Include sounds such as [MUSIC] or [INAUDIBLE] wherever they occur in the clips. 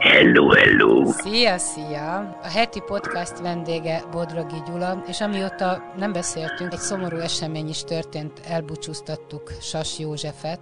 Hello, hello! Szia, szia! A heti podcast vendége Bodrogi Gyula, és amióta nem beszéltünk, egy szomorú esemény is történt, elbúcsúztattuk Sas Józsefet,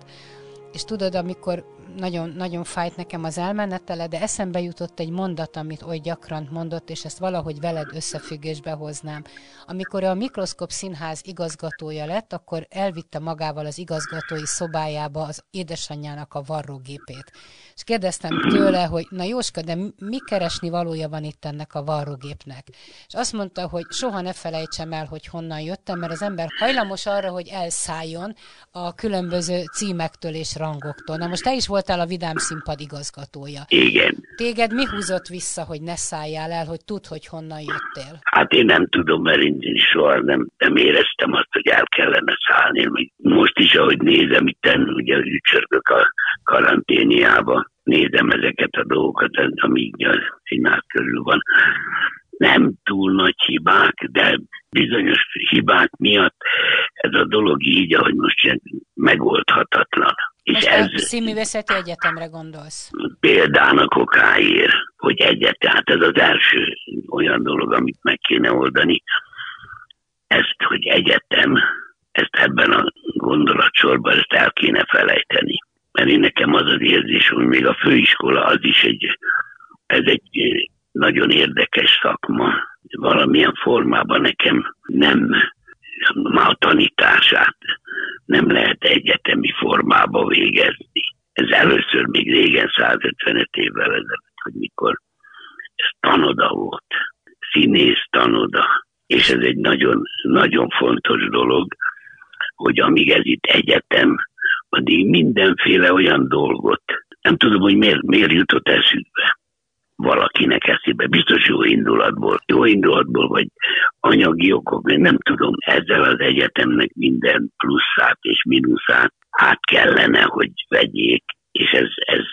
és tudod, amikor nagyon, nagyon fájt nekem az elmenetele, de eszembe jutott egy mondat, amit oly gyakran mondott, és ezt valahogy veled összefüggésbe hoznám. Amikor a Mikroszkop Színház igazgatója lett, akkor elvitte magával az igazgatói szobájába az édesanyjának a varrógépét. És kérdeztem tőle, hogy na Jóska, de mi keresni valója van itt ennek a varrógépnek? És azt mondta, hogy soha ne felejtsem el, hogy honnan jöttem, mert az ember hajlamos arra, hogy elszálljon a különböző címektől és rangoktól. Na most te is volt voltál a Vidám Színpad igazgatója. Igen. Téged mi húzott vissza, hogy ne szálljál el, hogy tudd, hogy honnan jöttél? Hát én nem tudom, mert én soha nem, nem éreztem azt, hogy el kellene szállni. Most is, ahogy nézem, itt ugye ücsörgök a karanténiába, nézem ezeket a dolgokat, amíg a színház körül van. Nem túl nagy hibák, de bizonyos hibák miatt ez a dolog így, ahogy most megoldhatatlan. És Most ez a színművészeti egyetemre gondolsz? Példának okáért, hogy egyet, tehát ez az első olyan dolog, amit meg kéne oldani. Ezt, hogy egyetem, ezt ebben a gondolatsorban ezt el kéne felejteni. Mert én nekem az az érzés, hogy még a főiskola az is egy, ez egy nagyon érdekes szakma. Valamilyen formában nekem nem már a tanítását nem lehet egyetemi formába végezni. Ez először még régen, 155 évvel ezelőtt, hogy mikor ez tanoda volt, színész tanoda, és ez egy nagyon, nagyon fontos dolog, hogy amíg ez itt egyetem, addig mindenféle olyan dolgot, nem tudom, hogy miért, miért jutott eszükbe valakinek eszébe, biztos jó indulatból, jó indulatból, vagy anyagi okok, nem tudom, ezzel az egyetemnek minden pluszát és mínuszát át kellene, hogy vegyék, és ez, ez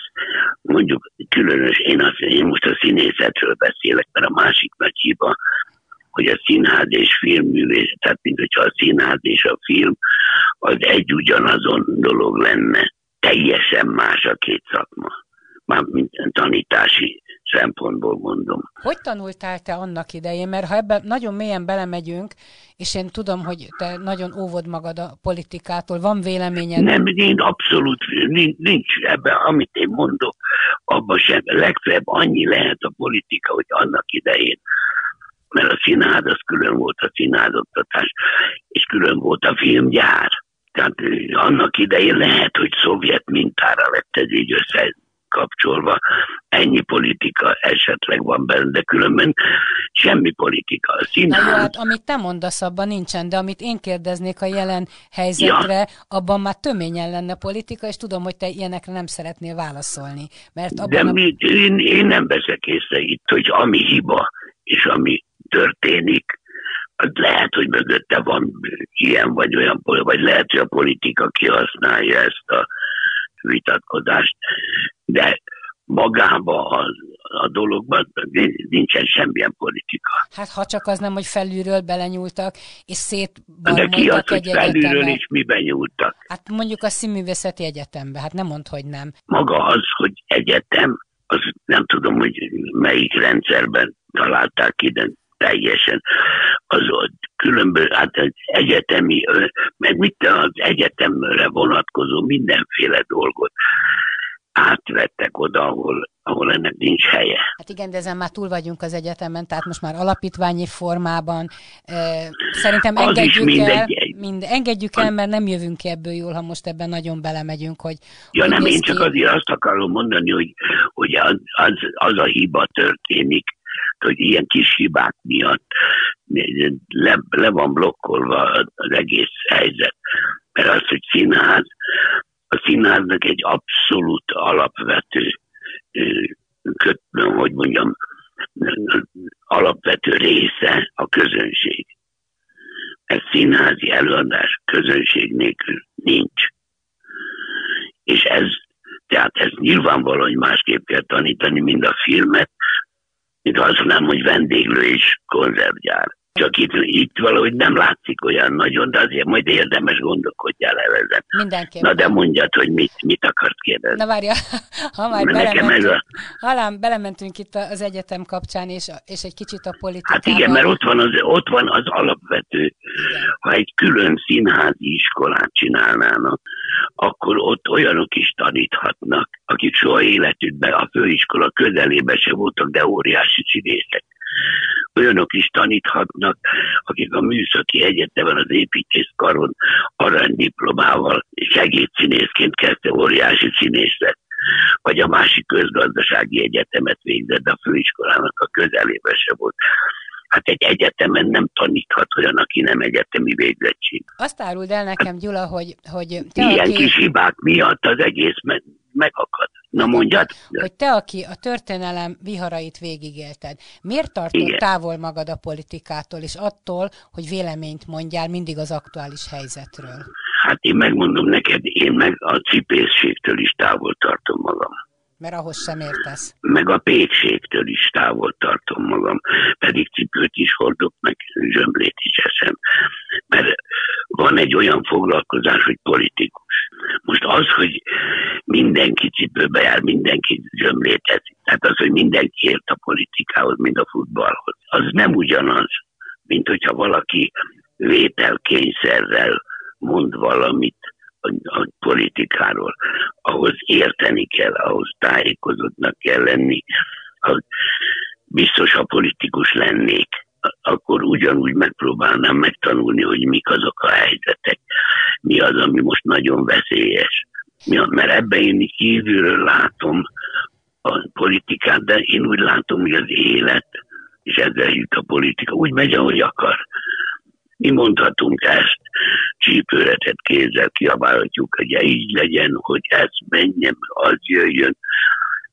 mondjuk különös, én, az, én most a színészetről beszélek, mert a másik nagy hiba, hogy a színház és filmművész, tehát mint a színház és a film az egy ugyanazon dolog lenne, teljesen más a két szakma, már mint tanítási szempontból mondom. Hogy tanultál te annak idején? Mert ha ebben nagyon mélyen belemegyünk, és én tudom, hogy te nagyon óvod magad a politikától, van véleményed? Nem, én abszolút nincs, nincs ebben, amit én mondok, abban sem. Legfeljebb annyi lehet a politika, hogy annak idején mert a színház az külön volt a színházoktatás, és külön volt a filmgyár. Tehát annak idején lehet, hogy szovjet mintára lett ez így össze kapcsolva. Ennyi politika esetleg van benne, de különben semmi politika. A színház... Na jó, hát amit te mondasz, abban nincsen, de amit én kérdeznék a jelen helyzetre, ja. abban már töményen lenne politika, és tudom, hogy te ilyenekre nem szeretnél válaszolni. Mert abban de a... mi, én, én nem veszek észre itt, hogy ami hiba, és ami történik, az lehet, hogy mögötte van ilyen vagy olyan, vagy lehet, hogy a politika kihasználja ezt a vitatkozást, de magába a, a dologban nincsen semmilyen politika. Hát ha csak az nem, hogy felülről belenyúltak, és szétbarmoltak De ki az, hogy felülről is miben nyúltak? Hát mondjuk a Színművészeti Egyetembe, hát nem mond, hogy nem. Maga az, hogy egyetem, az nem tudom, hogy melyik rendszerben találták ki, de teljesen az különböző, hát az egyetemi, meg mit az egyetemre vonatkozó mindenféle dolgot átvettek oda, ahol, ahol ennek nincs helye. Hát igen, de ezen már túl vagyunk az egyetemen, tehát most már alapítványi formában. Szerintem az engedjük el, mind, engedjük el, mert nem jövünk ki ebből jól, ha most ebben nagyon belemegyünk, hogy... Ja, hogy nem, én csak azért azt akarom mondani, hogy, hogy az, az, az a hiba történik, hogy ilyen kis hibák miatt le, le van blokkolva az egész helyzet. Mert az, hogy színház, színháznak egy abszolút alapvető, hogy mondjam, alapvető része a közönség. Ez színházi előadás közönség nélkül nincs. És ez, tehát ez nyilvánvaló, hogy másképp kell tanítani, mint a filmet, mint azt nem, hogy vendéglő és konzervgyár. Csak itt, itt valahogy nem látszik olyan nagyon, de azért majd érdemes gondolkodjál el ezen. Mindenképpen. Na de mondjad, hogy mit, mit akarsz kérdezni. Na várja, [LAUGHS] ha már belementünk, a... halán, belementünk itt az egyetem kapcsán, és, és egy kicsit a politikában. Hát igen, mert ott van az, ott van az alapvető, igen. ha egy külön színházi iskolát csinálnának, akkor ott olyanok is taníthatnak, akik soha életükben a főiskola közelébe se voltak, de óriási színészek olyanok is taníthatnak, akik a Műszaki Egyetemen az építészkaron aranydiplomával segédszínészként kezdte óriási színész lett vagy a másik közgazdasági egyetemet végzett, de a főiskolának a közelében se volt. Hát egy egyetemen nem taníthat olyan, aki nem egyetemi végzettség. Azt áruld el nekem, Gyula, hogy... hogy te Ilyen aki... kis hibák miatt az egész megakad. Na mondjad. Hogy te, aki a történelem viharait végigélted, miért tartod Igen. távol magad a politikától, és attól, hogy véleményt mondjál mindig az aktuális helyzetről? Hát én megmondom neked, én meg a cipészségtől is távol tartom magam. Mert ahhoz sem értesz. Meg a pékségtől is távol tartom magam. Pedig cipőt is hordok, meg zsömlét is eszem. Mert van egy olyan foglalkozás, hogy politikus. Most az, hogy mindenki cipőbe jár, mindenki zsömlét eszik, tehát az, hogy mindenki ért a politikához, mint a futballhoz, az nem ugyanaz, mint hogyha valaki vételkényszerrel mond valamit a, a politikáról. Ahhoz érteni kell, ahhoz tájékozottnak kell lenni. Ha biztos, a politikus lennék, akkor ugyanúgy megpróbálnám megtanulni, hogy mik azok a helyzetek, mi az, ami most nagyon veszélyes. Mert ebben én kívülről látom a politikát, de én úgy látom, hogy az élet, és ezzel jut a politika, úgy megy, ahogy akar. Mi mondhatunk ezt, csípőretet kézzel kiabálhatjuk, hogy így legyen, hogy ez menjen, az jöjjön,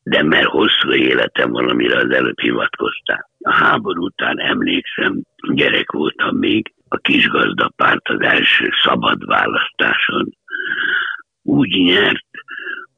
de mert hosszú életem van, amire az előbb hivatkoztál. A háború után emlékszem, gyerek voltam még, a kisgazdapárt az első szabad választáson úgy nyert,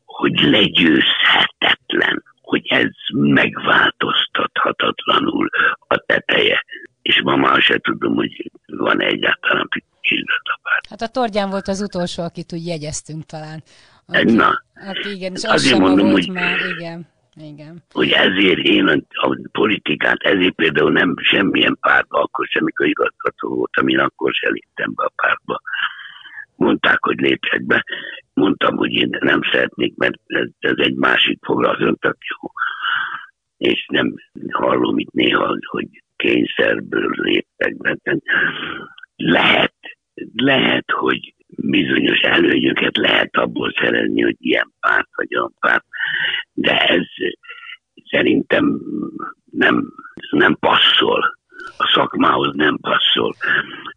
hogy legyőzhetetlen, hogy ez megváltoztathatatlanul a teteje. És ma már se tudom, hogy van egyáltalán kisgazdapárt. Hát a Tordján volt az utolsó, akit úgy jegyeztünk talán. Aki, Na, aki igen, és azért mondom, hogy, már, igen. Igen. Hogy ezért én a, a politikát, ezért például nem semmilyen pártba, akkor semmikor igazgató voltam, én akkor se léptem be a pártba. Mondták, hogy lépjek be. Mondtam, hogy én nem szeretnék, mert ez, ez egy másik foglalkozat, jó. És nem hallom itt néha, hogy kényszerből léptek be. Lehet, lehet, hogy bizonyos előnyöket lehet abból szerezni, hogy ilyen párt vagy olyan párt, de ez szerintem nem, nem passzol. A szakmához nem passzol.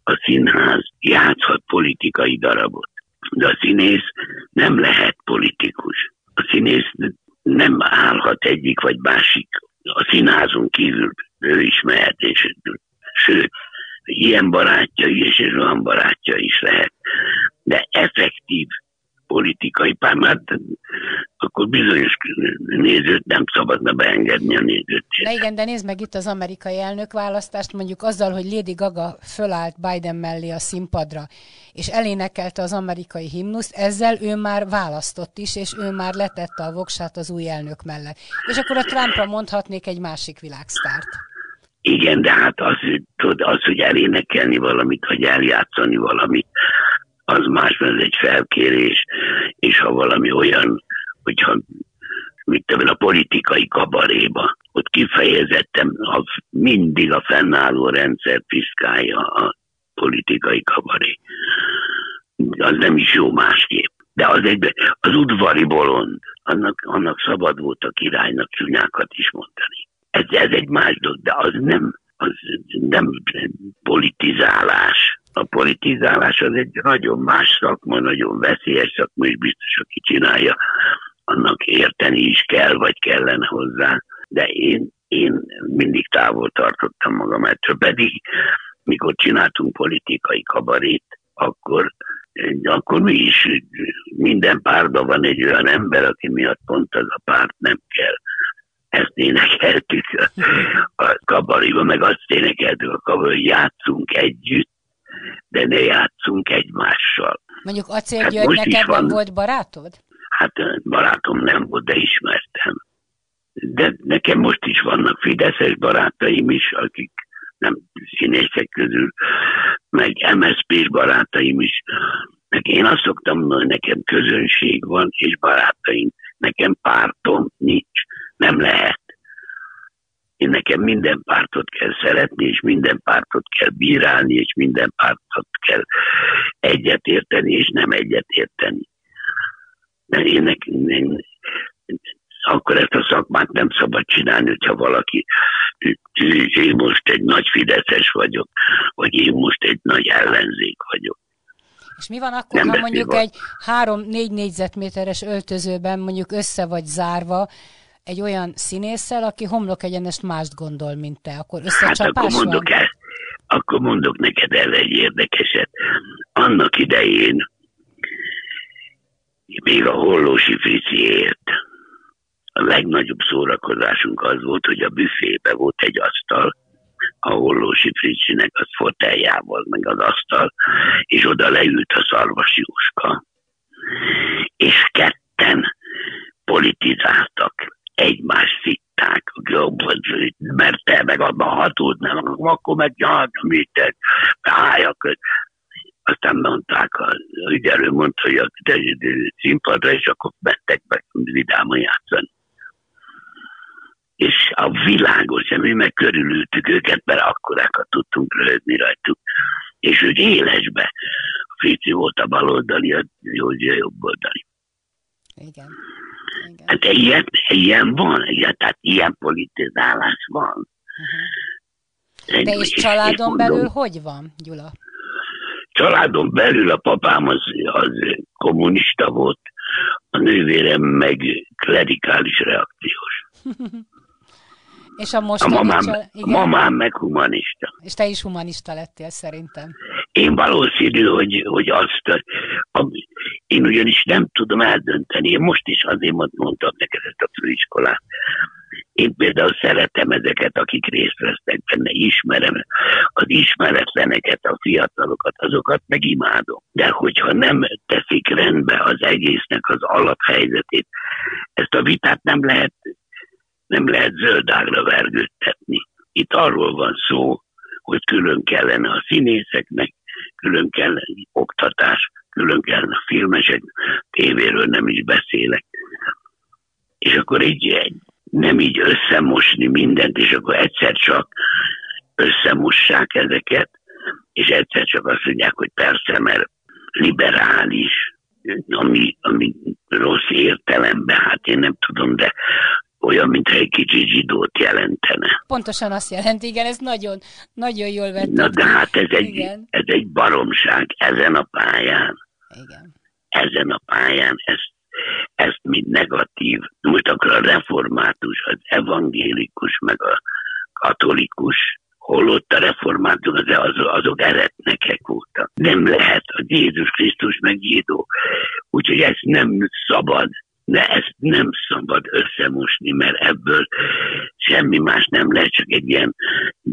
A színház játszhat politikai darabot, de a színész nem lehet politikus. A színész nem állhat egyik vagy másik. A színházon kívül ő is mehet, és sőt, ilyen barátja is, és olyan barátja is lehet. De effektív politikai pár, mert akkor bizonyos nézőt nem szabadna beengedni a nézőt. De igen, de nézd meg itt az amerikai elnökválasztást, mondjuk azzal, hogy Lady Gaga fölállt Biden mellé a színpadra, és elénekelte az amerikai himnuszt, ezzel ő már választott is, és ő már letette a voksát az új elnök mellett. És akkor a Trumpra mondhatnék egy másik világsztárt. Igen, de hát az, tudod, az, hogy elénekelni valamit, vagy eljátszani valamit, az más, mert ez egy felkérés, és ha valami olyan, hogyha mit tudom, a politikai kabaréba, ott kifejezettem, ha mindig a fennálló rendszer piszkálja a politikai kabaré. Az nem is jó másképp. De az, egy, az udvari bolond, annak, annak szabad volt a királynak csúnyákat is mondani. Ez, ez egy más dolog, de az nem, az nem politizálás. A politizálás az egy nagyon más szakma, nagyon veszélyes szakma, és biztos, aki csinálja, annak érteni is kell, vagy kellene hozzá. De én én mindig távol tartottam magam ettől, pedig mikor csináltunk politikai kabarét, akkor, akkor mi is minden párban van egy olyan ember, aki miatt pont az a párt nem kell. Ezt énekeltük a kabariba, meg azt énekeltük a kabariba, hogy játszunk együtt, de ne játszunk egymással. Mondjuk Acél hát György neked van, volt barátod? Hát barátom nem volt, de ismertem. De nekem most is vannak fideszes barátaim is, akik nem színészek közül, meg MSZP-s barátaim is. Én azt szoktam mondani, hogy nekem közönség van, és barátaim. Nekem pártom nincs, nem lehet. Én nekem minden pártot kell szeretni, és minden pártot kell bírálni, és minden pártot kell egyetérteni, és nem egyetérteni. De én, nekem, én, akkor ezt a szakmát nem szabad csinálni, hogyha valaki, én most egy nagy fideszes vagyok, vagy én most egy nagy ellenzék vagyok. És mi van akkor, nem ha mondjuk van. egy 3-4 négyzetméteres öltözőben mondjuk össze vagy zárva, egy olyan színésszel, aki homlok egyenest mást gondol, mint te, akkor összecsapás hát akkor mondok van? El, akkor mondok neked el egy érdekeset. Annak idején még a Hollósi Friciért a legnagyobb szórakozásunk az volt, hogy a büfébe volt egy asztal, a Hollósi Fricsinek az foteljával, meg az asztal, és oda leült a Szarvas Jóska. És ketten politizáltak, egymás szitták, mert te meg abban hatód nem, akkor meg mit álljak. Aztán mondták, a ügyelő mondta, hogy a színpadra, és akkor mentek be vidáman játszani és a világos, mi meg körülültük őket, mert akkorákat tudtunk röhögni rajtuk. És ők élesbe. Frici volt a baloldali, a Józsi a jobboldali. Igen. Igen. Hát ilyen, ilyen van, ilyen, tehát ilyen politizálás van. Uh-huh. De és családon és belül hogy van, Gyula? Családon belül a papám az, az kommunista volt, a nővérem meg klerikális reakciós. [LAUGHS] És a most a mamám, csal... igen. a mamám meg humanista. És te is humanista lettél szerintem. Én valószínű, hogy, hogy azt, a, én ugyanis nem tudom eldönteni. Én most is azért mondtam neked ezt a főiskolát. Én például szeretem ezeket, akik részt vesznek benne, ismerem az ismeretleneket, a fiatalokat, azokat meg imádom. De hogyha nem teszik rendbe az egésznek az alaphelyzetét, ezt a vitát nem lehet nem lehet zöldágra vergődtetni. Itt arról van szó, hogy külön kellene a színészeknek, külön kellene oktatás, külön kellene a filmesek, tévéről nem is beszélek. És akkor így nem így összemosni mindent, és akkor egyszer csak összemossák ezeket, és egyszer csak azt mondják, hogy persze, mert liberális, ami, ami rossz értelemben, hát én nem tudom, de olyan, mintha egy kicsi zsidót jelentene. Pontosan azt jelenti, igen, ez nagyon, nagyon jól vett. Na de hát ez egy, ez egy baromság ezen a pályán. Igen. Ezen a pályán ezt, ezt mind negatív. Most akkor a református, az evangélikus, meg a katolikus, holott a református, az, azok eretnekek voltak. Nem lehet a Jézus Krisztus meg zsidó. Úgyhogy ezt nem szabad de ezt nem szabad összemosni, mert ebből semmi más nem lehet, csak egy ilyen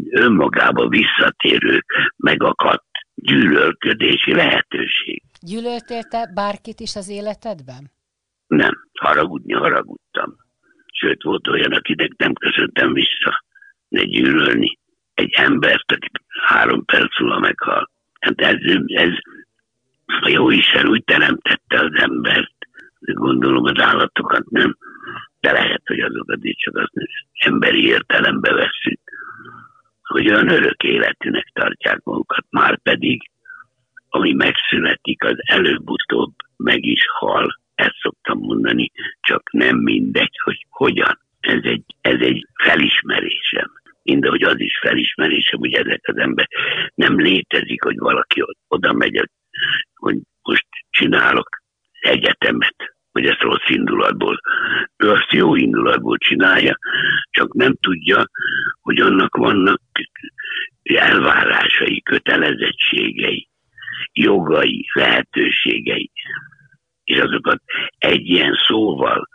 önmagába visszatérő, megakadt gyűlölködési lehetőség. Gyűlöltél te bárkit is az életedben? Nem, haragudni haragudtam. Sőt, volt olyan, akinek nem köszöntem vissza, ne gyűlölni egy embert, aki három perc múlva meghal. Hát ez, ez a jó Isten úgy teremtette az embert, gondolom az állatokat nem, de lehet, hogy azokat is csak az emberi értelembe veszünk, hogy olyan örök életűnek tartják magukat, már pedig, ami megszületik, az előbb-utóbb meg is hal, ezt szoktam mondani, csak nem mindegy, hogy hogyan. Ez egy, ez egy felismerésem. Mindegy, hogy az is felismerésem, hogy ezek az ember nem létezik, hogy valaki oda megy, hogy most csinálok egyetemet, hogy ezt rossz indulatból. Ő azt jó indulatból csinálja, csak nem tudja, hogy annak vannak elvárásai, kötelezettségei, jogai, lehetőségei, és azokat egy ilyen szóval,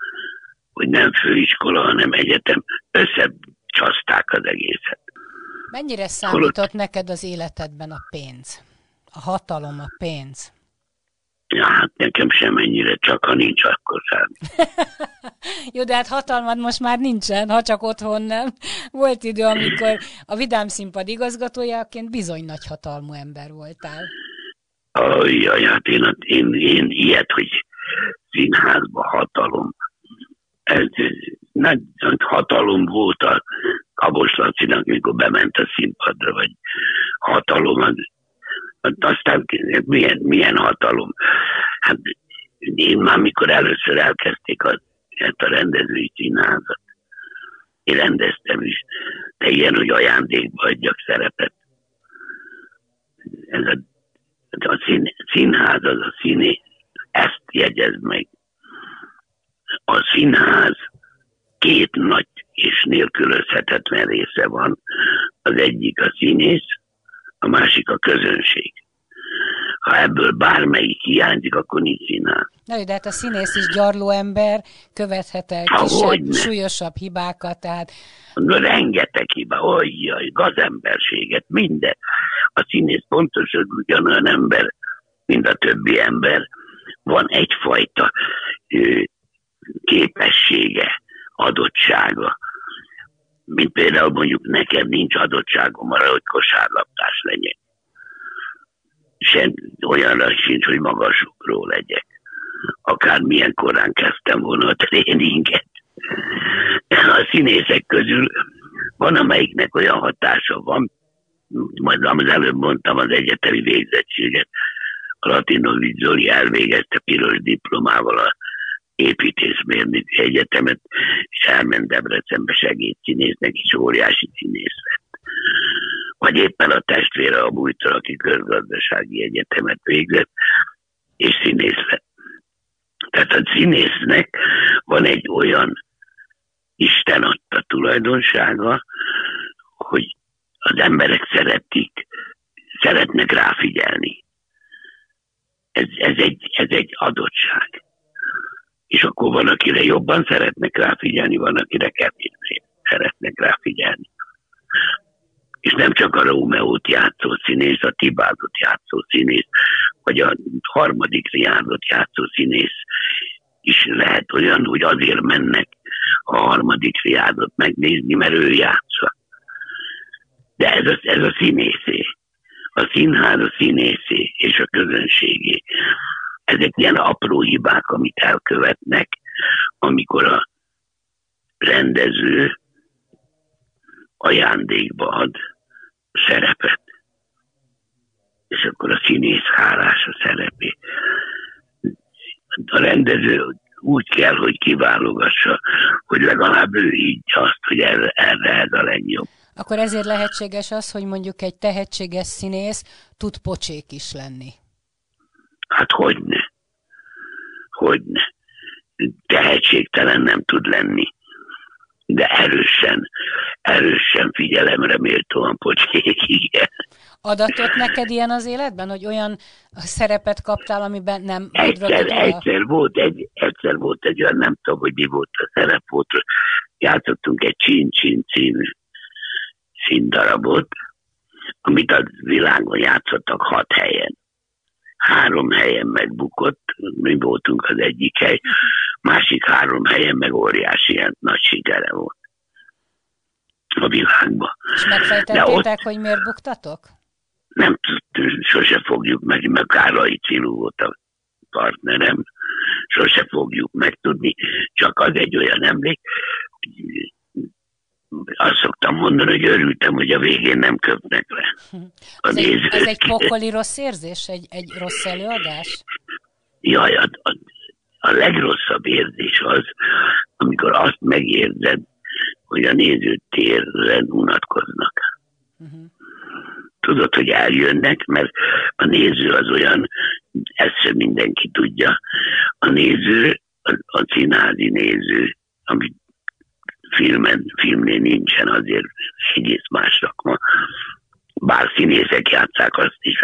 hogy nem főiskola, hanem egyetem, összecsaszták az egészet. Mennyire számított neked az életedben a pénz? A hatalom, a pénz? Ja, hát nekem sem ennyire, csak ha nincs, akkor sem. [LAUGHS] Jó, de hát hatalmad most már nincsen, ha csak otthon nem. Volt idő, amikor a Vidám Színpad igazgatójaként bizony nagy hatalmú ember voltál. Ajjaj, hát én, én, én ilyet, hogy színházba hatalom. Ez, nagy hatalom volt a Kabos Lacinak, mikor bement a színpadra, vagy hatalom az aztán milyen, milyen hatalom. Hát én már mikor először elkezdték a, ezt a rendezői színházat, én rendeztem is, de ilyen, hogy ajándékba adjak szerepet. Ez a, a szín, színház az a színé, ezt jegyez meg. A színház két nagy és nélkülözhetetlen része van. Az egyik a színész, a másik a közönség. Ha ebből bármelyik hiányzik, akkor nincs színház. Na, de hát a színész is gyarló ember, követhet el kisebb, súlyosabb hibákat, tehát... Na, rengeteg hiba, olyjaj, gazemberséget, minden. A színész pontosan ugyanolyan ember, mint a többi ember. Van egyfajta ö, képessége, adottsága, mint például mondjuk nekem nincs adottságom arra, hogy kosárlabdás legyek. Sem olyanra sincs, hogy magasokról legyek. Akár milyen korán kezdtem volna a tréninget. A színészek közül van, amelyiknek olyan hatása van, majd az előbb mondtam az egyetemi végzettséget, a Latinovic Zoli elvégezte piros diplomával a építészmérnöki egyetemet, és elment Debrecenbe segédszínésznek, és óriási színész lett. Vagy éppen a testvére a Bújtor, aki közgazdasági egyetemet végzett, és színész lett. Tehát a színésznek van egy olyan Isten adta tulajdonsága, hogy az emberek szeretik, szeretnek ráfigyelni. Ez, ez, egy, ez egy adottság és akkor van, akire jobban szeretnek ráfigyelni, van, akire kevésbé szeretnek ráfigyelni. És nem csak a Rómeót játszó színész, a Tibádot játszó színész, vagy a harmadik riádot játszó színész is lehet olyan, hogy azért mennek a harmadik riádot megnézni, mert ő játsza. De ez a, ez a színészé. A színház a színészé és a közönségé ezek ilyen apró hibák, amit elkövetnek, amikor a rendező ajándékba ad szerepet. És akkor a színész hálás a szerepé. A rendező úgy kell, hogy kiválogassa, hogy legalább ő így azt, hogy erre, erre ez a legjobb. Akkor ezért lehetséges az, hogy mondjuk egy tehetséges színész tud pocsék is lenni. Hát hogyne. Hogyne. Tehetségtelen nem tud lenni. De erősen, erősen figyelemre méltóan pocsék, igen. Adatot neked ilyen az életben, hogy olyan szerepet kaptál, amiben nem... Egyszer, egyszer, volt egy, egyszer volt egy olyan, nem tudom, hogy mi volt a szerep, volt, játszottunk egy Csin-Csin című színdarabot, amit a világon játszottak hat helyen három helyen megbukott, mi voltunk az egyik hely, másik három helyen meg óriási ilyen nagy sikere volt a világban. És megfejtettétek, ott... hogy miért buktatok? Nem sose fogjuk meg, mert Károly Cilú volt a partnerem, sose fogjuk megtudni, csak az egy olyan emlék, hogy azt szoktam mondani, hogy örültem, hogy a végén nem köpnek le. [LAUGHS] A ez, egy, ez egy pokoli rossz érzés? Egy, egy rossz előadás? Jaj, a, a, a legrosszabb érzés az, amikor azt megérzed, hogy a néző térren unatkoznak. Uh-huh. Tudod, hogy eljönnek, mert a néző az olyan, ezt sem mindenki tudja, a néző a, a színházi néző, ami filmen, filmnél nincsen, azért egész más szakma. Bár színészek játszák azt is,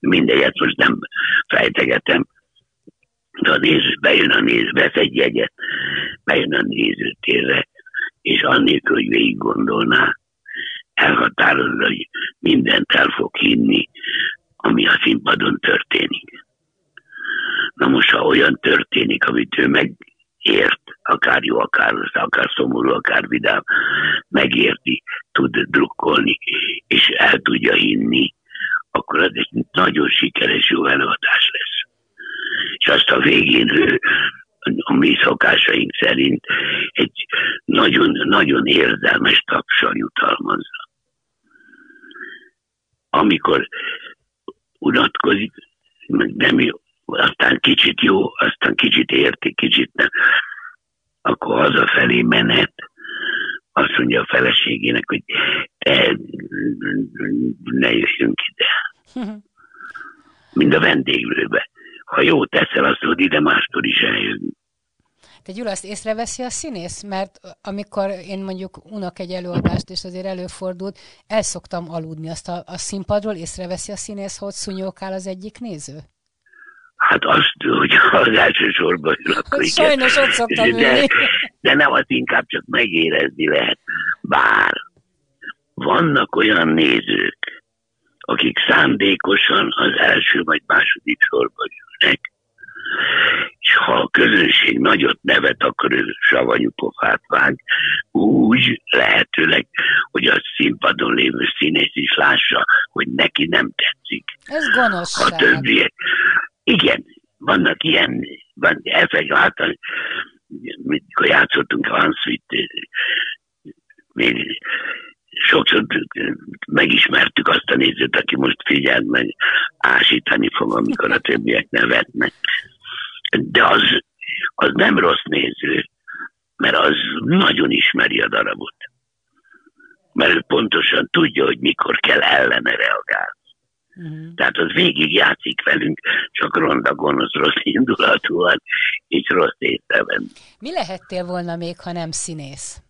mindegyet most nem fejtegetem, de a néző, bejön a néző, vesz egy jegyet, bejön a nézőtérre, és annélkül, hogy végig gondolná, elhatározza, hogy mindent el fog hinni, ami a színpadon történik. Na most, ha olyan történik, amit ő megért, akár jó, akár rossz, akár szomorú, akár vidám, megérti, tud drukkolni, és el tudja hinni, akkor az egy nagyon sikeres jó előadás lesz. És azt a végén ő a mi szokásaink szerint egy nagyon, nagyon érzelmes tapsal jutalmazza. Amikor unatkozik, nem jó, aztán kicsit jó, aztán kicsit érti, kicsit nem, akkor hazafelé menet, azt mondja a feleségének, hogy te ne jöjjünk ide. [LAUGHS] Mind a vendéglőbe. Ha jó teszel, azt tudod ide mástól is eljönni. Te Gyula, azt észreveszi a színész? Mert amikor én mondjuk unok egy előadást, és azért előfordult, el szoktam aludni azt a, a színpadról, észreveszi a színész, hogy szúnyókál az egyik néző? Hát azt, hogy az elsősorban akkor Sajnos ott szoktam de, de nem az inkább csak megérezni lehet. Bár vannak olyan nézők, akik szándékosan az első vagy második sorban ülnek, és ha a közönség nagyot nevet, akkor ő savanyú pofát vág, úgy lehetőleg, hogy a színpadon lévő színész is lássa, hogy neki nem tetszik. Ez gonoszság. A többiek. Igen, vannak ilyen, van, effekt, hát, mikor játszottunk a Hansvit, még sokszor megismertük azt a nézőt, aki most figyelt meg, ásítani fog, amikor a többiek nevetnek de az, az nem rossz néző, mert az nagyon ismeri a darabot. Mert ő pontosan tudja, hogy mikor kell ellene reagálni. Uh-huh. Tehát az végig játszik velünk, csak ronda gonosz, rossz indulatúan, és rossz észrevenni. Mi lehettél volna még, ha nem színész?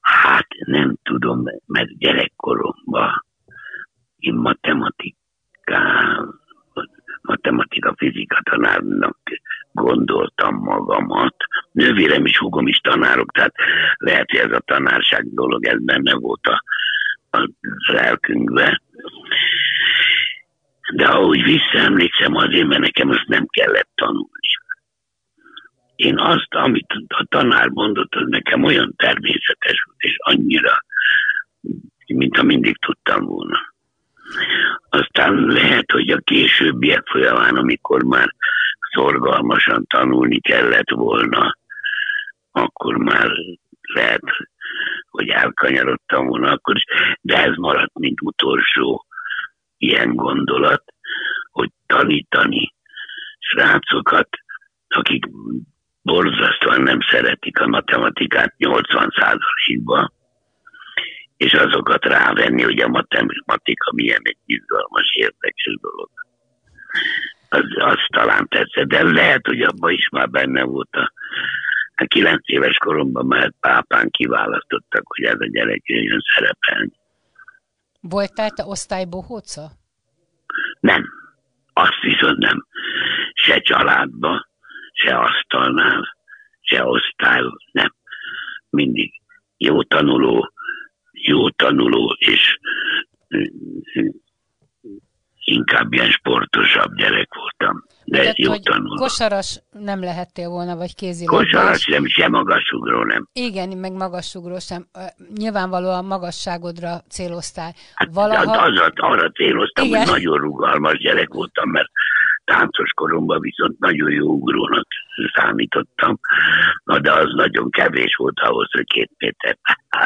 Hát nem tudom, mert gyerekkoromban én matematikán matematika, fizika tanárnak gondoltam magamat. Nővérem is, hugom is tanárok, tehát lehet, hogy ez a tanárság dolog, ez benne volt a, a lelkünkbe. De ahogy visszaemlékszem, azért, mert nekem azt nem kellett tanulni. Én azt, amit a tanár mondott, az nekem olyan természetes volt, és annyira, mint ha mindig tudtam volna. Aztán lehet, hogy a későbbiek folyamán, amikor már szorgalmasan tanulni kellett volna, akkor már lehet, hogy elkanyarodtam volna akkor is, de ez maradt, mint utolsó ilyen gondolat, hogy tanítani srácokat, akik borzasztóan nem szeretik a matematikát 80%-ban, és azokat rávenni, hogy a matematika milyen egy izgalmas, érdekes dolog. Az, az talán tetszett, de lehet, hogy abban is már benne volt a, a kilenc éves koromban már pápán kiválasztottak, hogy ez a gyerek jöjjön szerepelni. Voltál te osztálybohóca? Nem. Azt viszont nem. Se családba, se asztalnál, se osztály, nem. Mindig jó tanuló, jó tanuló, és inkább ilyen sportosabb gyerek voltam. De Tehát, jó tanuló. Kosaras nem lehettél volna, vagy kézilabdás. Kosaras nem, sem magasugró nem. Igen, meg magasugró sem. Nyilvánvalóan magasságodra céloztál. Hát, Valaha... Hát az, arra céloztam, Igen. hogy nagyon rugalmas gyerek voltam, mert táncos koromban viszont nagyon jó ugrónak számítottam, na de az nagyon kevés volt ahhoz, hogy két méter.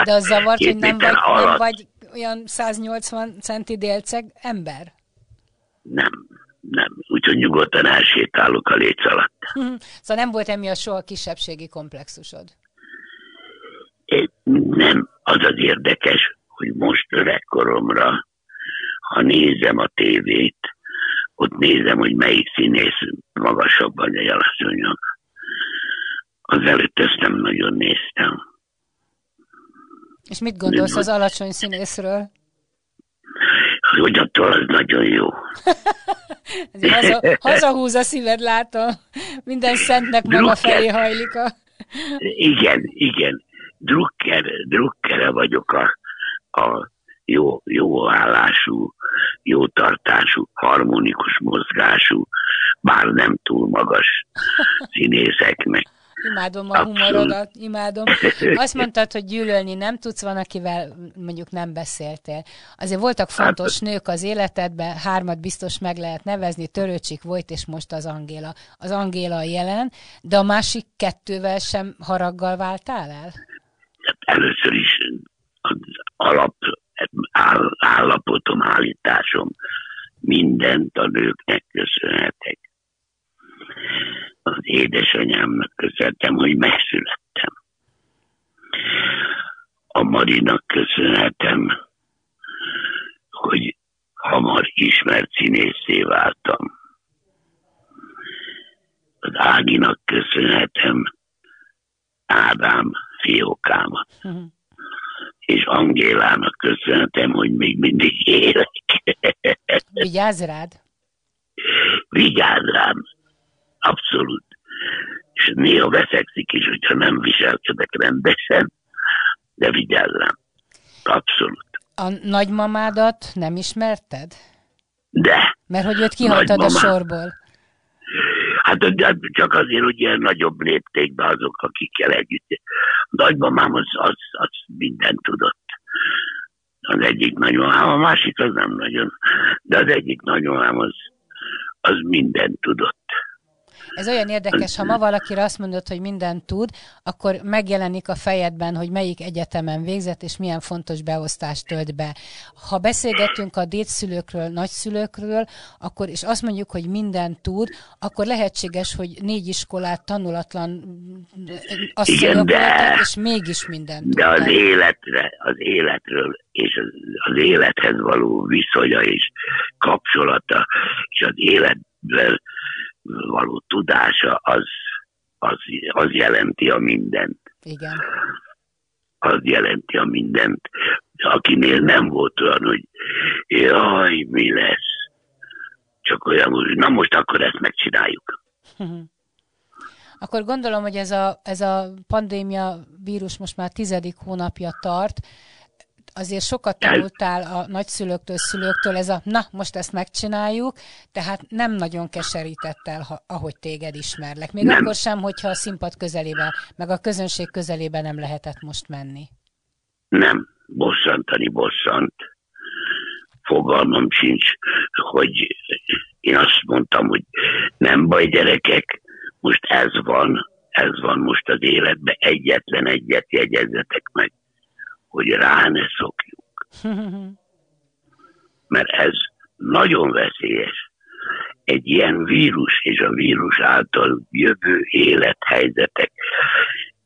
De az zavart, [LAUGHS] hogy nem vagy, nem vagy olyan 180 centi délceg ember? Nem, nem. Úgyhogy nyugodtan elsétálok a léc alatt. [LAUGHS] szóval nem volt emiatt soha kisebbségi komplexusod? É, nem. Az az érdekes, hogy most öregkoromra, ha nézem a tévét, ott nézem, hogy melyik színész magasabb vagy egy alacsonyabb. előtt ezt nem nagyon néztem. És mit gondolsz az alacsony színészről? Hogy attól az nagyon jó. [LAUGHS] haza, hazahúz a szíved, látom. Minden szentnek Drucker. maga felé hajlik a... Igen, igen. Drucker, Druckere vagyok a, a jó, jó állású, jó tartású, harmonikus mozgású, bár nem túl magas [LAUGHS] színészeknek. Imádom a humorodat, imádom. [LAUGHS] Azt mondtad, hogy gyűlölni nem tudsz, van, akivel mondjuk nem beszéltél. Azért voltak fontos hát, nők az életedben, hármat biztos meg lehet nevezni, Törőcsik volt, és most az Angéla. Az Angéla jelen, de a másik kettővel sem haraggal váltál el? Hát először is az alap áll, állapotom, állításom mindent a nőknek köszönhetek az édesanyámnak köszönhetem, hogy megszülettem. A Marinak köszönhetem, hogy hamar ismert színészé váltam. Az Áginak köszönhetem Ádám fiókámat. Uh-huh. [LAUGHS] És Angélának köszönhetem, hogy még mindig élek. Vigyázz rád! Vigyázz rám! Abszolút. És néha veszekszik is, hogyha nem viselkedek rendesen, de vigyázzam. Abszolút. A nagymamádat nem ismerted? De. Mert hogy őt kihagytad a sorból. Hát de csak azért, hogy ilyen nagyobb léptékben azok, akikkel együtt. A nagymamám az, az, az mindent tudott. Az egyik nagymamám, a másik az nem nagyon. De az egyik nagymamám az, az mindent tudott. Ez olyan érdekes, ha ma valakire azt mondod, hogy mindent tud, akkor megjelenik a fejedben, hogy melyik egyetemen végzett, és milyen fontos beosztást tölt be. Ha beszélgetünk a dédszülőkről, nagyszülőkről, akkor, és azt mondjuk, hogy mindent tud, akkor lehetséges, hogy négy iskolát tanulatlan Igen, de, és mégis mindent De az életre, az életről és az, az élethez való viszonya és kapcsolata, és az életben való tudása, az, az, az jelenti a mindent. Igen. Az jelenti a mindent. Akinél nem volt olyan, hogy jaj, mi lesz. Csak olyan, hogy na most akkor ezt megcsináljuk. [LAUGHS] Akkor gondolom, hogy ez a, ez a pandémia vírus most már tizedik hónapja tart azért sokat tanultál a nagyszülőktől, szülőktől, ez a na, most ezt megcsináljuk, tehát nem nagyon keserített el, ha, ahogy téged ismerlek. Még nem. akkor sem, hogyha a színpad közelében, meg a közönség közelében nem lehetett most menni. Nem, bosszantani bosszant. Fogalmam sincs, hogy én azt mondtam, hogy nem baj gyerekek, most ez van, ez van most az életben, egyetlen egyet jegyezzetek meg hogy rá ne szokjunk. [LAUGHS] Mert ez nagyon veszélyes. Egy ilyen vírus és a vírus által jövő élethelyzetek,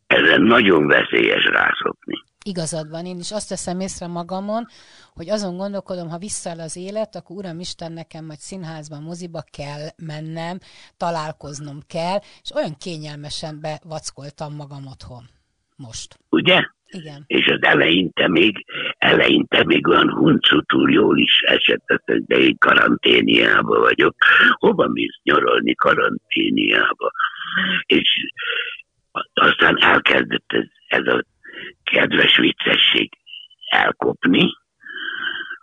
ezen nagyon veszélyes rászokni. Igazad van, én is azt teszem észre magamon, hogy azon gondolkodom, ha visszaáll az élet, akkor Uram Isten, nekem majd színházban, moziba kell mennem, találkoznom kell, és olyan kényelmesen bevackoltam magam otthon. Most. Ugye? Igen. És az eleinte még, eleinte még olyan huncutul jól is esett, de én karanténiába vagyok. Hova mész nyaralni karanténiába? És aztán elkezdett ez, ez a kedves viccesség elkopni,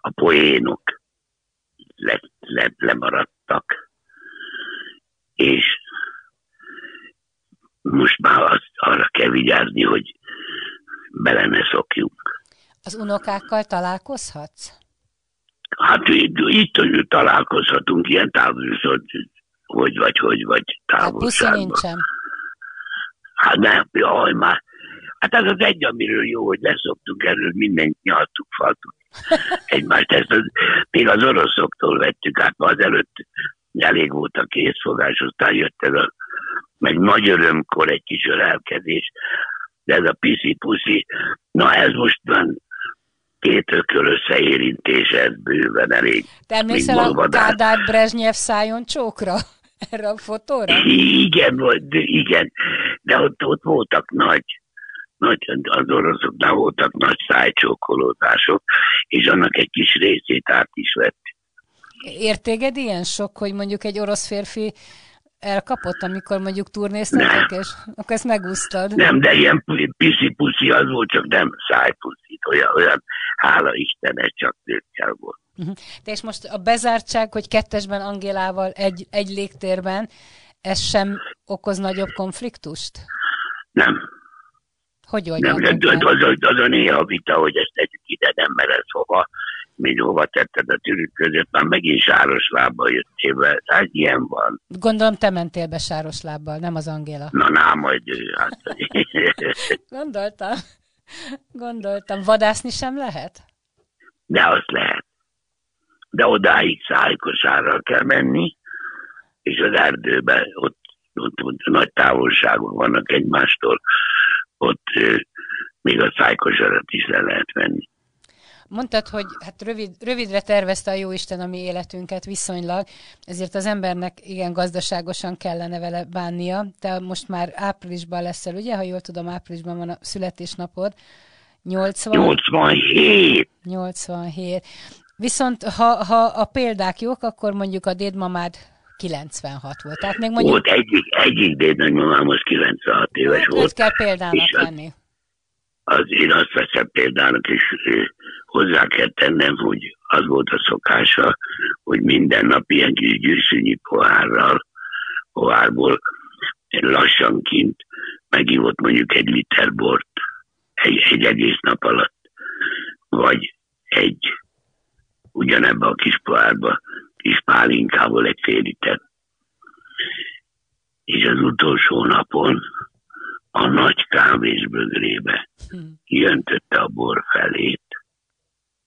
a poénok le, le, lemaradtak, és most már azt, arra kell vigyázni, hogy bele ne szokjunk. Az unokákkal találkozhatsz? Hát itt, itt találkozhatunk ilyen távolság, hogy vagy, hogy vagy távolságban. Hát. Hát nem, jaj, már. Hát ez az egy, amiről jó, hogy leszoktunk erről, mindent nyaltuk, faltuk [LAUGHS] egymást. Ezt az, még az oroszoktól vettük át, ma az előtt elég volt a készfogás, aztán jött ez a meg nagy örömkor egy kis ölelkezés, de ez a piszi-puszi, na ez most van két ököl összeérintés, ez bőven elég. Te emlékszel a Kádár Brezsnyev szájon csókra? [LAUGHS] Erre a fotóra? Igen, vagy, igen, de ott, ott voltak nagy, nagy, az oroszoknál voltak nagy szájcsókolódások, és annak egy kis részét át is vett. Értéged ilyen sok, hogy mondjuk egy orosz férfi elkapott, amikor mondjuk turnéztetek, és akkor ezt megúsztad? Nem, de ilyen piszi-puszi az volt, csak nem szájpuszi, olyan, olyan hála Istennek csak nőkkel volt. Uh-huh. De és most a bezártság, hogy kettesben Angélával egy, egy légtérben, ez sem okoz nagyobb konfliktust? Nem. Hogy oldják Nem, de az, az, az a néha vita, hogy ezt tegyük ide, nem mered hova, még hova tetted a tűrük között, már megint sáros lábbal jöttél be, hát ilyen van. Gondolom te mentél be sáros lábbal, nem az Angéla. Na, na, majd hát... [LAUGHS] Gondoltam. Gondoltam. Vadászni sem lehet? De azt lehet. De odáig szájkosárral kell menni, és az erdőben ott, ott, ott nagy távolságok vannak egymástól, ott még a szájkosarat is le lehet venni. Mondtad, hogy hát rövid, rövidre tervezte a Jóisten a mi életünket viszonylag, ezért az embernek igen gazdaságosan kellene vele bánnia. Te most már áprilisban leszel, ugye? Ha jól tudom, áprilisban van a születésnapod. 80... 87! 87. Viszont ha, ha a példák jók, akkor mondjuk a dédmamád 96 volt. Tehát még mondjuk... Volt egyik, egyik dédnagymamám most 96 éves hát, volt. kell példának lenni. Az, én azt veszem példának, és hozzá kell tennem, hogy az volt a szokása, hogy minden nap ilyen kis gyűszűnyi pohárral, pohárból lassanként megívott mondjuk egy liter bort egy, egy egész nap alatt, vagy egy ugyanebbe a kis pohárba, kis pálinkából egy fél liter. És az utolsó napon a nagy kávésbögrébe hm. jöntötte a bor felét,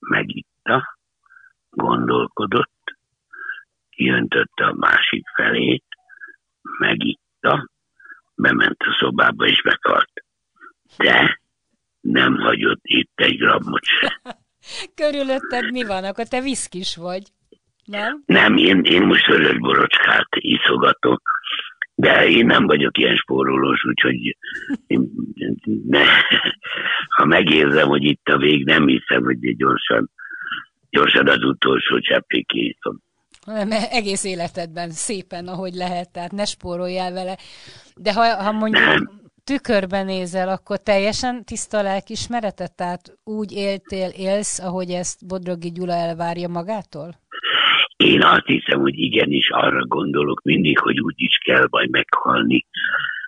megitta, gondolkodott, kijöntötte a másik felét, megitta, bement a szobába és meghalt. De nem hagyott itt egy grammot se. [LAUGHS] Körülötted mi van? Akkor te viszkis vagy, nem? Nem, én, én most vörös borocskát iszogatok, de én nem vagyok ilyen spórolós, úgyhogy én, ne, ha megérzem, hogy itt a vég, nem hiszem, hogy gyorsan, gyorsan az utolsó cseppig kiítom. Nem, egész életedben szépen, ahogy lehet, tehát ne spóroljál vele. De ha, ha mondjuk nem. tükörben nézel, akkor teljesen tiszta lelkismeretet? Tehát úgy éltél, élsz, ahogy ezt Bodrogi Gyula elvárja magától? Én azt hiszem, hogy igenis arra gondolok mindig, hogy úgy is kell majd meghalni,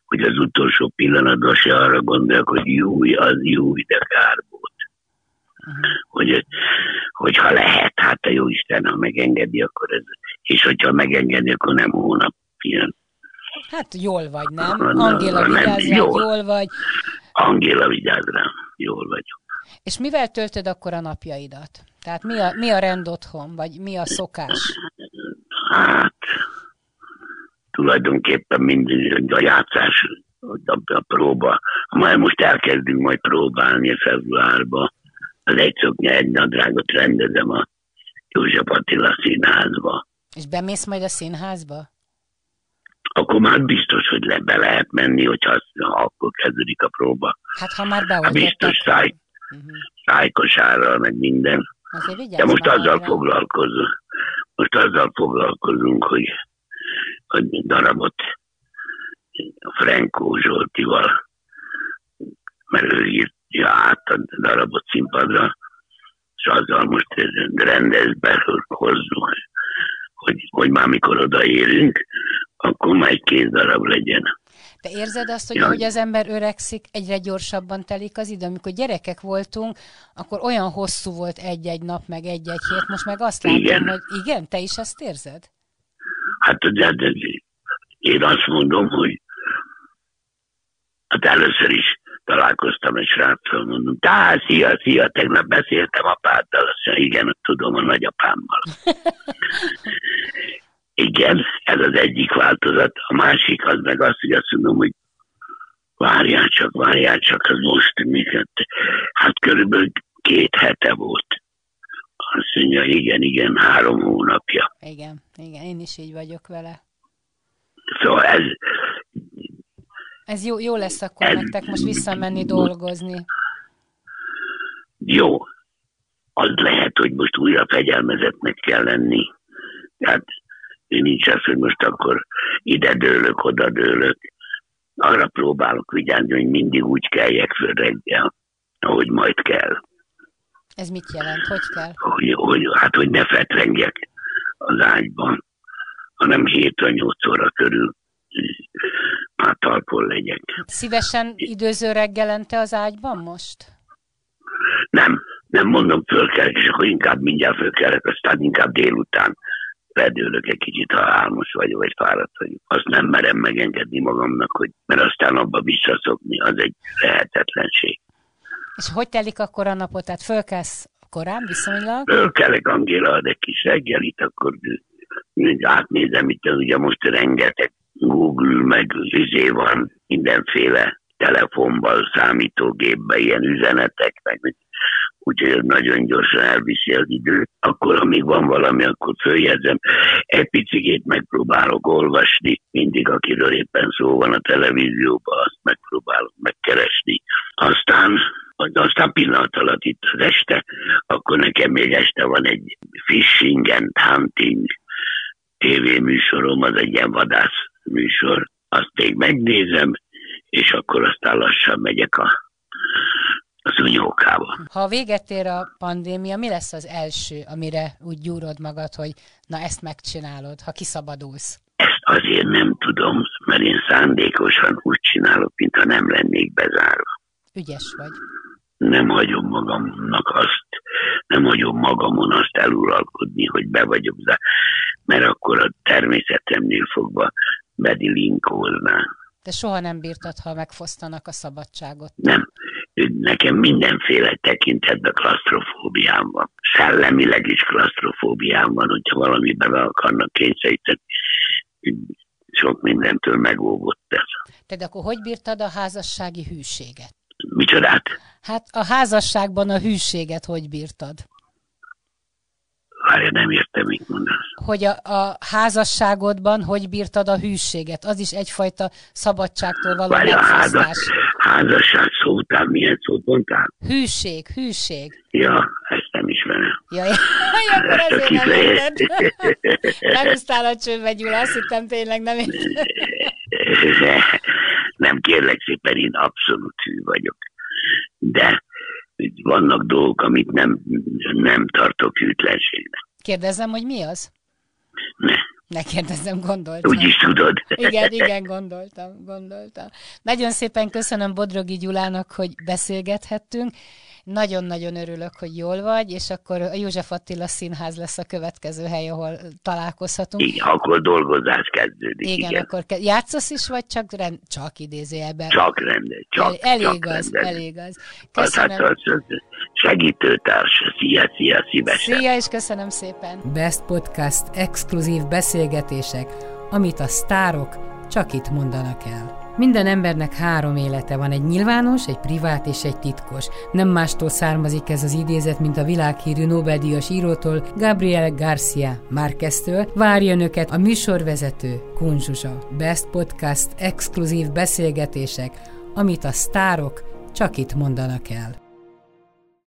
hogy az utolsó pillanatban se arra gondolok, hogy jó, az jó, de kár volt. Uh-huh. Hogy, hogyha lehet, hát a jó Isten, ha megengedi, akkor ez, és hogyha megengedi, akkor nem hónap jön. Hát jól vagy, nem? Angéla vigyáz rá, jól. jól vagy. Angéla vigyáz rám, jól vagyok. És mivel töltöd akkor a napjaidat? Tehát mi a, mi a rend otthon, vagy mi a szokás? Hát, tulajdonképpen mindig a játszás, a, a próba. Majd most elkezdünk majd próbálni februárba. Az egy szoknya, egy nadrágot rendezem a József Attila színházba. És bemész majd a színházba? Akkor már biztos, hogy le be lehet menni, hogyha ha akkor kezdődik a próba. Hát ha már beoltottak. Biztos száj, uh-huh. szájkosárral, meg minden. De most azzal foglalkozunk, most azzal foglalkozunk, hogy, hogy darabot Frankó Zsoltival, mert ő írja át a darabot színpadra, és azzal most rendezbe hozzunk, hogy, hogy már mikor odaérünk, akkor már egy két darab legyen. Te érzed azt, hogy ja. ahogy az ember öregszik, egyre gyorsabban telik az idő? Amikor gyerekek voltunk, akkor olyan hosszú volt egy-egy nap, meg egy-egy hét, most meg azt látom, igen. hogy igen, te is ezt érzed? Hát de, de, én azt mondom, hogy hát először is találkoztam egy sráccal, mondom, tá, szia, szia, tegnap beszéltem apáddal, azt mondja, igen, tudom, a nagyapámmal. [LAUGHS] Igen, ez az egyik változat. A másik az meg azt, hogy azt mondom, hogy várjál csak, várjál csak, az most miket. Hát körülbelül két hete volt. Azt mondja, igen, igen, három hónapja. Igen, igen, én is így vagyok vele. Szóval ez... Ez jó, jó lesz akkor ez, nektek most visszamenni dolgozni. Jó. Az lehet, hogy most újra fegyelmezetnek kell lenni. Tehát nincs az, hogy most akkor ide dőlök, oda dőlök. Arra próbálok vigyázni, hogy mindig úgy keljek föl reggel, ahogy majd kell. Ez mit jelent? Hogy kell? Hogy, hogy, hát, hogy ne fetrengjek az ágyban, hanem 7-8 óra körül már talpon legyek. Szívesen időző reggelente az ágyban most? Nem, nem mondom, fölkelek, és akkor inkább mindjárt fölkelek, aztán inkább délután ledőlök egy kicsit, ha álmos vagyok, vagy fáradt vagyok. Azt nem merem megengedni magamnak, hogy, mert aztán abba visszaszokni, az egy lehetetlenség. És hogy telik akkor a napot? Tehát fölkelsz korán viszonylag? Fölkelek, Angéla, ad egy kis reggelit, akkor átnézem, itt ugye most rengeteg Google, meg izé van, mindenféle telefonban, számítógépben ilyen üzenetek, meg úgyhogy nagyon gyorsan elviszi az időt. Akkor, amíg van valami, akkor följegyzem. Egy picit megpróbálok olvasni, mindig akiről éppen szó van a televízióban, azt megpróbálok megkeresni. Aztán aztán pillanat alatt itt az este, akkor nekem még este van egy fishing and hunting tévéműsorom, az egy ilyen vadász műsor, azt még megnézem, és akkor aztán lassan megyek a, az. Ha véget ér a pandémia, mi lesz az első, amire úgy gyúrod magad, hogy na ezt megcsinálod, ha kiszabadulsz? Ezt azért nem tudom, mert én szándékosan úgy csinálok, mintha nem lennék bezárva. Ügyes vagy. Nem hagyom magamnak azt, nem hagyom magamon azt eluralkodni, hogy be vagyok, mert akkor a természetemnél fogva bedilinkolná. De soha nem bírtad, ha megfosztanak a szabadságot. Nem. Nekem mindenféle tekintetben klasztrofóbiám van. Szellemileg is klasztrofóbiám van, hogyha valamiben be akarnak kényszeríteni. Sok mindentől megóvott ez. Tehát akkor hogy bírtad a házassági hűséget? Micsodát? Hát a házasságban a hűséget hogy bírtad? Várja, nem értem, mit mondasz. Hogy a, a házasságodban hogy bírtad a hűséget? Az is egyfajta szabadságtól való Várja, megfosztás. Házasság szó után milyen szót mondtál? Hűség, hűség. Ja, ezt nem ismerem. Ja, ja, [LAUGHS] akkor ezért nem érted. Megúsztál a csőbe, Gyula, azt hittem tényleg nem érted. nem kérlek szépen, én abszolút hű vagyok. De vannak dolgok, amit nem, nem tartok hűtlenségnek. Kérdezem, hogy mi az? Ne. Ne kérdezzem, gondoltam. Úgy is tudod. Igen, igen, gondoltam, gondoltam. Nagyon szépen köszönöm Bodrogi Gyulának, hogy beszélgethettünk, nagyon-nagyon örülök, hogy jól vagy, és akkor a József Attila Színház lesz a következő hely, ahol találkozhatunk. Igen, akkor dolgozás kezdődik. Igen, igen. akkor ke- játszasz is, vagy csak, rend- csak idézőjelben? Csak rendes, csak, El- elég csak az, rendes. elég az. Köszönöm. Az, az, az segítőtárs, szia, szia, szívesen. Szia, és köszönöm szépen. Best Podcast exkluzív beszélgetések, amit a sztárok csak itt mondanak el. Minden embernek három élete van, egy nyilvános, egy privát és egy titkos. Nem mástól származik ez az idézet, mint a világhírű Nobel-díjas írótól, Gabriel Garcia Márqueztől. Várja önöket a műsorvezető Kun Zsuzsa. Best Podcast exkluzív beszélgetések, amit a sztárok csak itt mondanak el.